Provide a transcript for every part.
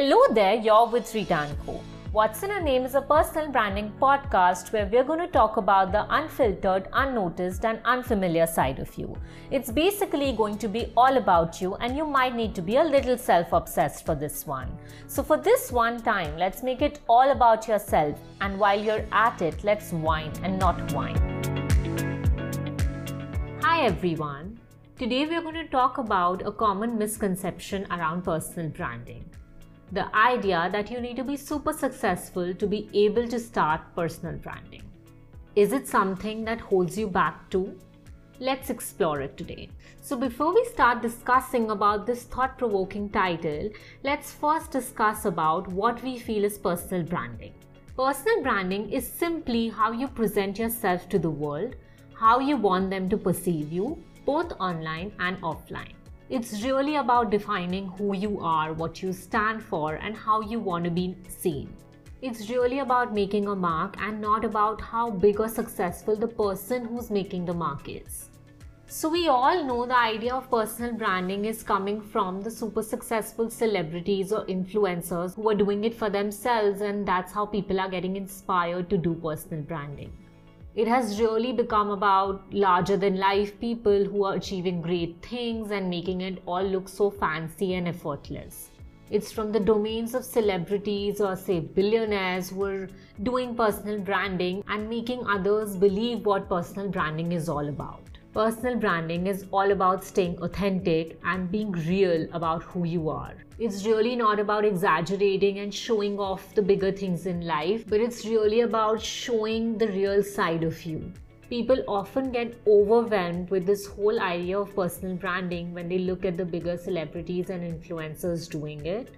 Hello there, you're with Rita & Co. What's in a Name is a personal branding podcast where we're going to talk about the unfiltered, unnoticed, and unfamiliar side of you. It's basically going to be all about you, and you might need to be a little self obsessed for this one. So, for this one time, let's make it all about yourself, and while you're at it, let's whine and not whine. Hi everyone. Today we're going to talk about a common misconception around personal branding. The idea that you need to be super successful to be able to start personal branding. Is it something that holds you back too? Let's explore it today. So before we start discussing about this thought-provoking title, let's first discuss about what we feel is personal branding. Personal branding is simply how you present yourself to the world, how you want them to perceive you, both online and offline. It's really about defining who you are, what you stand for, and how you want to be seen. It's really about making a mark and not about how big or successful the person who's making the mark is. So, we all know the idea of personal branding is coming from the super successful celebrities or influencers who are doing it for themselves, and that's how people are getting inspired to do personal branding. It has really become about larger than life people who are achieving great things and making it all look so fancy and effortless. It's from the domains of celebrities or, say, billionaires who are doing personal branding and making others believe what personal branding is all about. Personal branding is all about staying authentic and being real about who you are. It's really not about exaggerating and showing off the bigger things in life, but it's really about showing the real side of you. People often get overwhelmed with this whole idea of personal branding when they look at the bigger celebrities and influencers doing it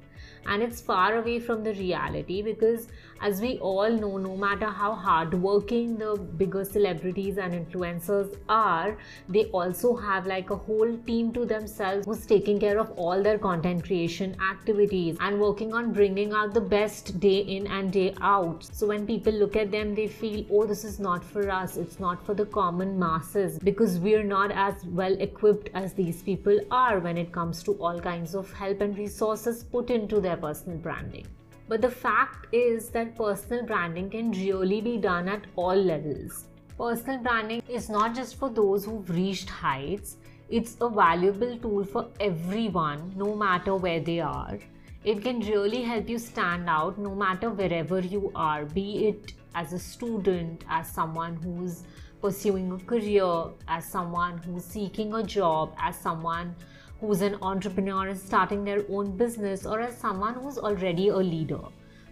and it's far away from the reality because as we all know no matter how hardworking the bigger celebrities and influencers are they also have like a whole team to themselves who's taking care of all their content creation activities and working on bringing out the best day in and day out so when people look at them they feel oh this is not for us it's not for the common masses because we're not as well equipped as these people are when it comes to all kinds of help and resources put into their personal branding. But the fact is that personal branding can really be done at all levels. Personal branding is not just for those who've reached heights, it's a valuable tool for everyone, no matter where they are. It can really help you stand out no matter wherever you are, be it as a student, as someone who's pursuing a career, as someone who's seeking a job, as someone who's an entrepreneur starting their own business, or as someone who's already a leader.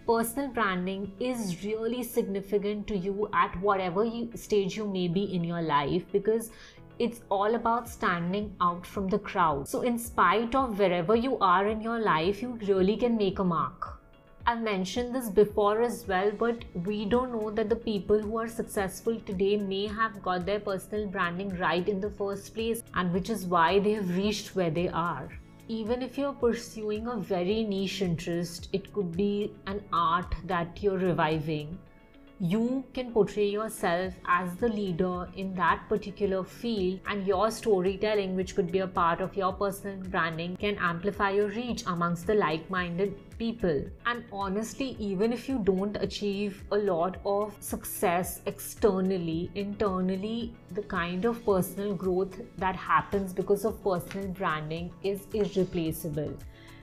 Personal branding is really significant to you at whatever you, stage you may be in your life because it's all about standing out from the crowd. So, in spite of wherever you are in your life, you really can make a mark. I've mentioned this before as well, but we don't know that the people who are successful today may have got their personal branding right in the first place, and which is why they have reached where they are. Even if you're pursuing a very niche interest, it could be an art that you're reviving you can portray yourself as the leader in that particular field and your storytelling which could be a part of your personal branding can amplify your reach amongst the like-minded people. And honestly even if you don't achieve a lot of success externally internally the kind of personal growth that happens because of personal branding is irreplaceable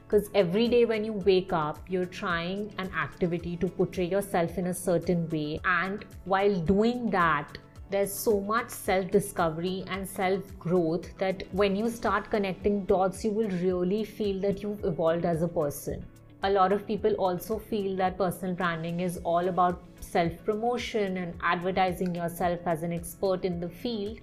because every day when you wake up you're trying an activity to portray yourself in a certain way. And while doing that there's so much self discovery and self growth that when you start connecting dots you will really feel that you've evolved as a person. A lot of people also feel that personal branding is all about self promotion and advertising yourself as an expert in the field.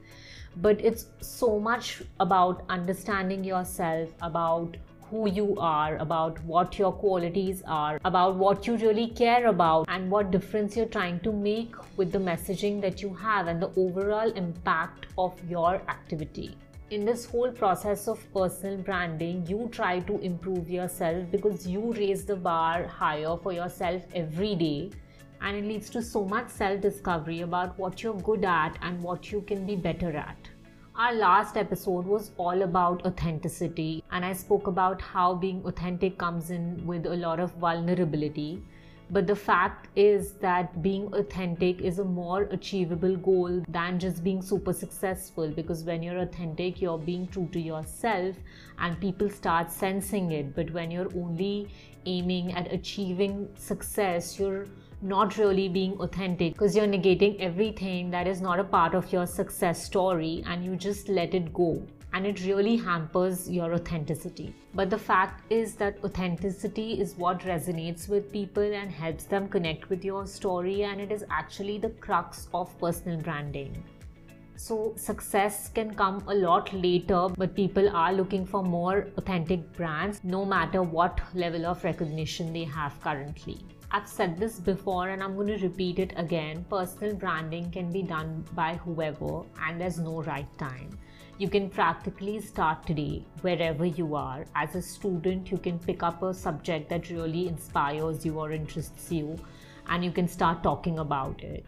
But it's so much about understanding yourself about who you are, about what your qualities are, about what you really care about, and what difference you're trying to make with the messaging that you have and the overall impact of your activity. In this whole process of personal branding, you try to improve yourself because you raise the bar higher for yourself every day and it leads to so much self discovery about what you're good at and what you can be better at Our last episode was all about authenticity, and I spoke about how being authentic comes in with a lot of vulnerability. But the fact is that being authentic is a more achievable goal than just being super successful because when you're authentic, you're being true to yourself and people start sensing it. But when you're only aiming at achieving success, you're not really being authentic because you're negating everything that is not a part of your success story and you just let it go and it really hampers your authenticity. But the fact is that authenticity is what resonates with people and helps them connect with your story, and it is actually the crux of personal branding. So, success can come a lot later, but people are looking for more authentic brands no matter what level of recognition they have currently. I've said this before and I'm going to repeat it again. Personal branding can be done by whoever, and there's no right time. You can practically start today wherever you are. As a student, you can pick up a subject that really inspires you or interests you, and you can start talking about it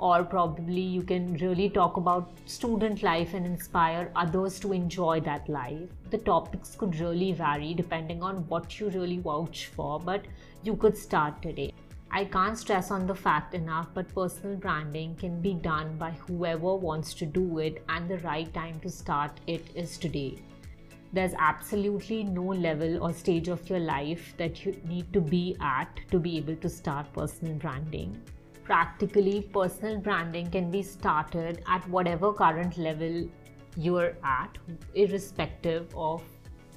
or probably you can really talk about student life and inspire others to enjoy that life. The topics could really vary depending on what you really vouch for, but you could start today. I can't stress on the fact enough, but personal branding can be done by whoever wants to do it, and the right time to start it is today. There's absolutely no level or stage of your life that you need to be at to be able to start personal branding practically personal branding can be started at whatever current level you're at, irrespective of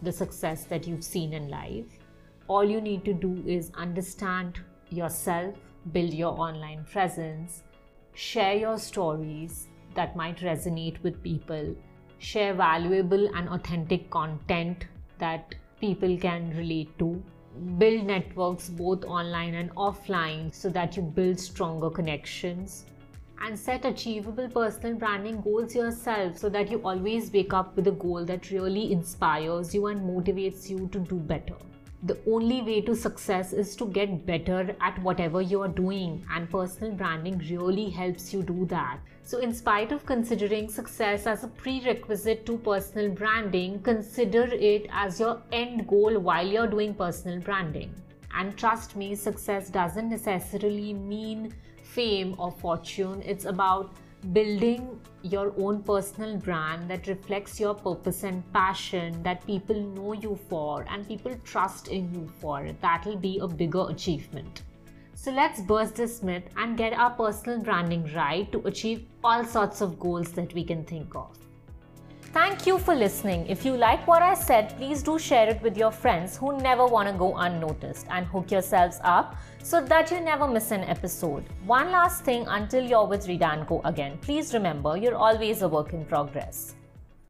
the success that you've seen in life. All you need to do is understand yourself, build your online presence, share your stories that might resonate with people, share valuable and authentic content that people can relate to, build networks both online and offline so that you build stronger connections. And set achievable personal branding goals yourself so that you always wake up with a goal that really inspires you and motivates you to do better the only way to success is to get better at whatever you are doing, and personal branding really helps you do that. So, in spite of considering success as a prerequisite to personal branding, consider it as your end goal while you're doing personal branding. And trust me, success doesn't necessarily mean fame or fortune, it's about building your own personal brand that reflects your purpose and passion that people know you for and people trust in you for. That'll be a bigger achievement. So let's burst this myth and get our personal branding right to achieve all sorts of goals that we can think of. Thank you for listening. If you like what I said, please do share it with your friends who never want to go unnoticed and hook yourselves up so that you never miss an episode. One last thing until you're with Read again. Please remember you're always a work in progress.